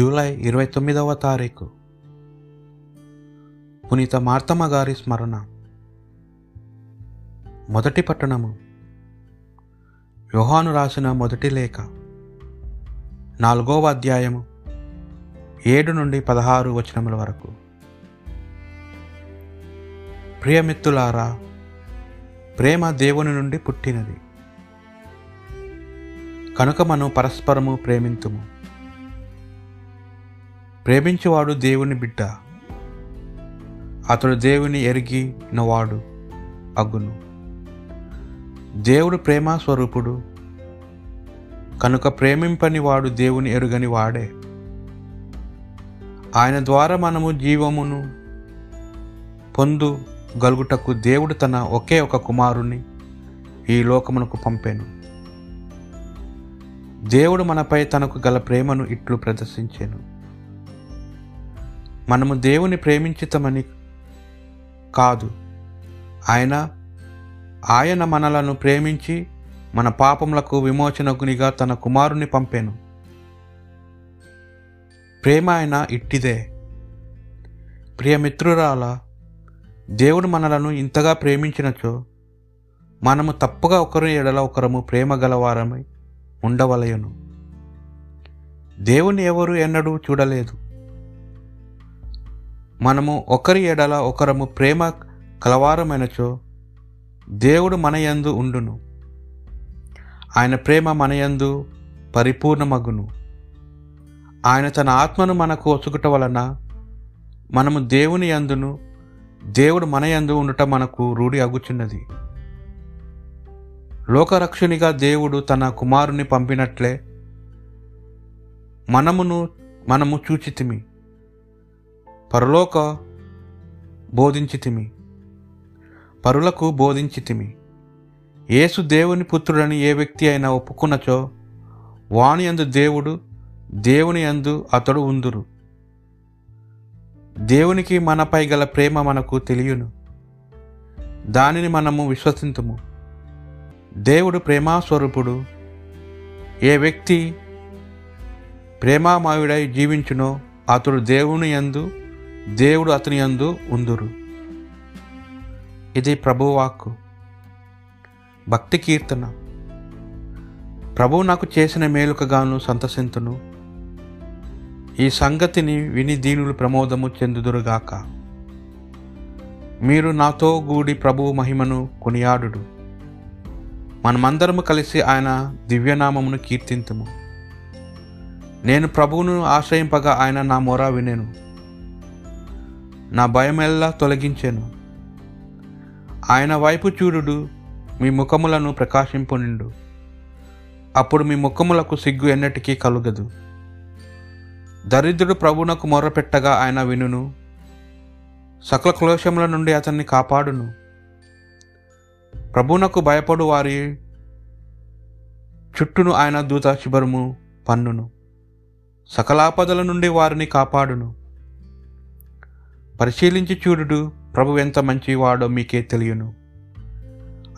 July ఇరవై తొమ్మిదవ తారీఖు. పునీత మార్తమ్మ గారి స్మరణ. మొదటి పట్టణము. యోహాను రాసిన మొదటి లేఖ. నాలుగవ అధ్యాయము. ఏడు నుండి పదహారు వచనముల వరకు. ప్రియమిత్తులారా ప్రేమ దేవుని నుండి పుట్టినది. కనుక మనం పరస్పరము ప్రేమింతుము. ప్రేమించేవాడు దేవుని బిడ్డ. అతడు దేవుని ఎరిగినవాడు అగ్గును దేవుడు ప్రేమ స్వరూపుడు. కనుక ప్రేమింపని వాడు దేవుని ఎరుగని వాడే. ఆయన ద్వారా మనము జీవమును పొందు గలుగుటకు దేవుడు తన ఒకే ఒక కుమారుని ఈ లోకమునకు పంపాను. దేవుడు మనపై తనకు గల ప్రేమను ఇట్లు ప్రదర్శించాను. మనము దేవుని ప్రేమించితమని కాదు. ఆయన ఆయన మనలను ప్రేమించి మన పాపములకు విమోచనకునిగా తన కుమారుని పంపాను. ప్రేమ ఆయన ఇట్టిదే. ప్రియమిత్రురాల దేవుడు మనలను ఇంతగా ప్రేమించినచో మనము తప్పుగా ఒకరు ఎడల ఒకరము ప్రేమ గలవారమై ఉండవలయను దేవుని ఎవరు ఎన్నడూ చూడలేదు. మనము ఒకరి ఎడల ఒకరము ప్రేమ కలవారమైనచో దేవుడు మనయందు ఉండును. ఆయన ప్రేమ మనయందు పరిపూర్ణమగును. ఆయన తన ఆత్మను మనకు ఒసుగుట వలన మనము దేవుని యందును దేవుడు మన యందు ఉండటం మనకు రూఢి అగుచున్నది. లోకరక్షునిగా దేవుడు తన కుమారుని పంపినట్లే మనమును మనము చూచితిమి. పరులోక బోధించితిమి. పరులకు బోధించితిమి. యేసు దేవుని పుత్రుడని ఏ వ్యక్తి అయినా ఒప్పుకున్నచో వాణి యందు దేవుడు దేవుని యందు అతడు ఉందురు. దేవునికి మనపై గల ప్రేమ మనకు తెలియను. దానిని మనము విశ్వసింతుము. దేవుడు ప్రేమాస్వరూపుడు. ఏ వ్యక్తి ప్రేమామయుడై జీవించునో అతడు దేవుని యందు దేవుడు అతని యందు ఉందురు. ఇది ప్రభువాక్కు భక్తి కీర్తన. ప్రభువు నాకు చేసిన మేలుకగాను సంతసింతును. ఈ సంగతిని విని దీనులు ప్రమోదము చెందుదురుగాక మీరు నాతో గూడి ప్రభువు మహిమను కొనియాడు మనమందరము కలిసి ఆయన దివ్యనామమును కీర్తింతుము. నేను ప్రభువును ఆశ్రయింపగా ఆయన నా మొర వినేను. నా భయమెల్లా తొలగించెను. ఆయన వైపు చూడుడు మీ ముఖములను ప్రకాశింపునిండు. అప్పుడు మీ ముఖములకు సిగ్గు ఎన్నటికీ కలుగదు. దరిద్రుడు ప్రభునకు మొర్రపెట్టగా ఆయన వినును. సకల క్లోషముల నుండి అతన్ని కాపాడును. ప్రభునకు భయపడు వారి చుట్టూను ఆయన దూత శిబరము పన్నును. సకలాపదల నుండి వారిని కాపాడును. పరిశీలించి చూడుడు ప్రభు ఎంత మంచివాడో మీకే తెలియను.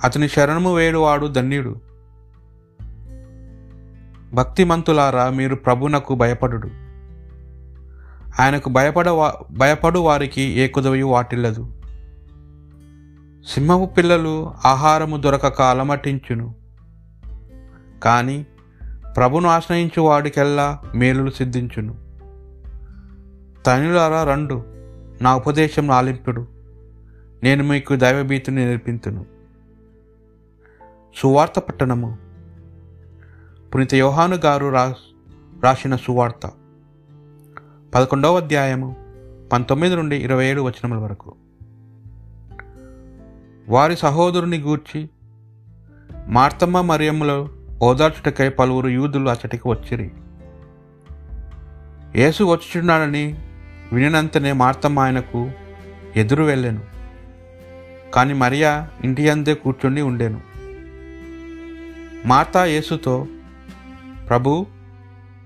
అతని శరణము వేడువాడు ధన్యుడు. భక్తిమంతులారా మీరు ప్రభునకు భయపడుడు. ఆయనకు భయపడ భయపడు వారికి ఏ కుదవయు వాటిల్లదు. సింహపు పిల్లలు ఆహారము దొరకక అలమటించును కానీ ప్రభును ఆశ్రయించు వాడికెల్లా మేలులు సిద్ధించును. తనులారా రండు. నా ఉపదేశం ఆలింపుడు. నేను మీకు దైవభీతిని నేర్పింతును. సువార్త పట్టణము. పునీత యోహాను గారు రా రాసిన సువార్త. పదకొండవ అధ్యాయము పంతొమ్మిది నుండి ఇరవై ఏడు వచనముల వరకు. వారి సహోదరుని గూర్చి మార్తమ్మ మరియమ్మలో ఓదార్చుటకై పలువురు యూదులు అచ్చటికి వచ్చిరి. యేసు వచ్చుచున్నాడని వినినంతనే మార్తమ్మ ఆయనకు ఎదురు వెళ్ళాను. కానీ మరియా ఇంటి అందే కూర్చుండి ఉండేను. మార్తా యేసుతో ప్రభు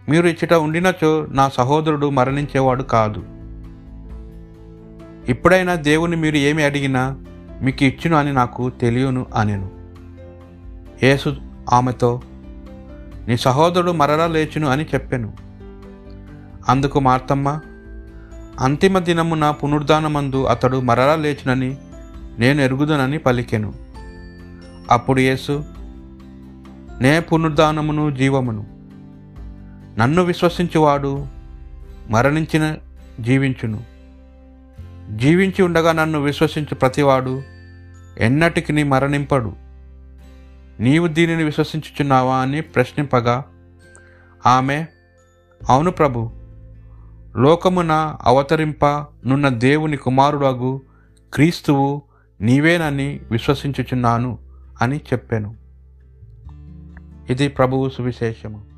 మీరు ఇచ్చట ఉండినచో నా సహోదరుడు మరణించేవాడు కాదు. ఇప్పుడైనా దేవుని మీరు ఏమి అడిగినా మీకు ఇచ్చును అని నాకు తెలియను అనెను. యేసు ఆమెతో నీ సహోదరుడు మరలా లేచును అని చెప్పాను. అందుకు మార్తమ్మ అంతిమ దినమున పునరుద్ధానమందు అతడు మరలా లేచినని నేను ఎరుగుదనని పలికెను. అప్పుడు యేసు నే పునరుద్ధానమును జీవమును. నన్ను విశ్వసించువాడు మరణించిన జీవించును. జీవించి ఉండగా నన్ను విశ్వసించు ప్రతివాడు ఎన్నటికి మరణింపడు. నీవు దీనిని విశ్వసించుచున్నావా అని ప్రశ్నింపగా ఆమె అవును ప్రభు లోకమున అవతరింప నున్న దేవుని కుమారుడగు క్రీస్తువు నీవేనని విశ్వసించుచున్నాను అని చెప్పాను. ఇది ప్రభువు సువిశేషము.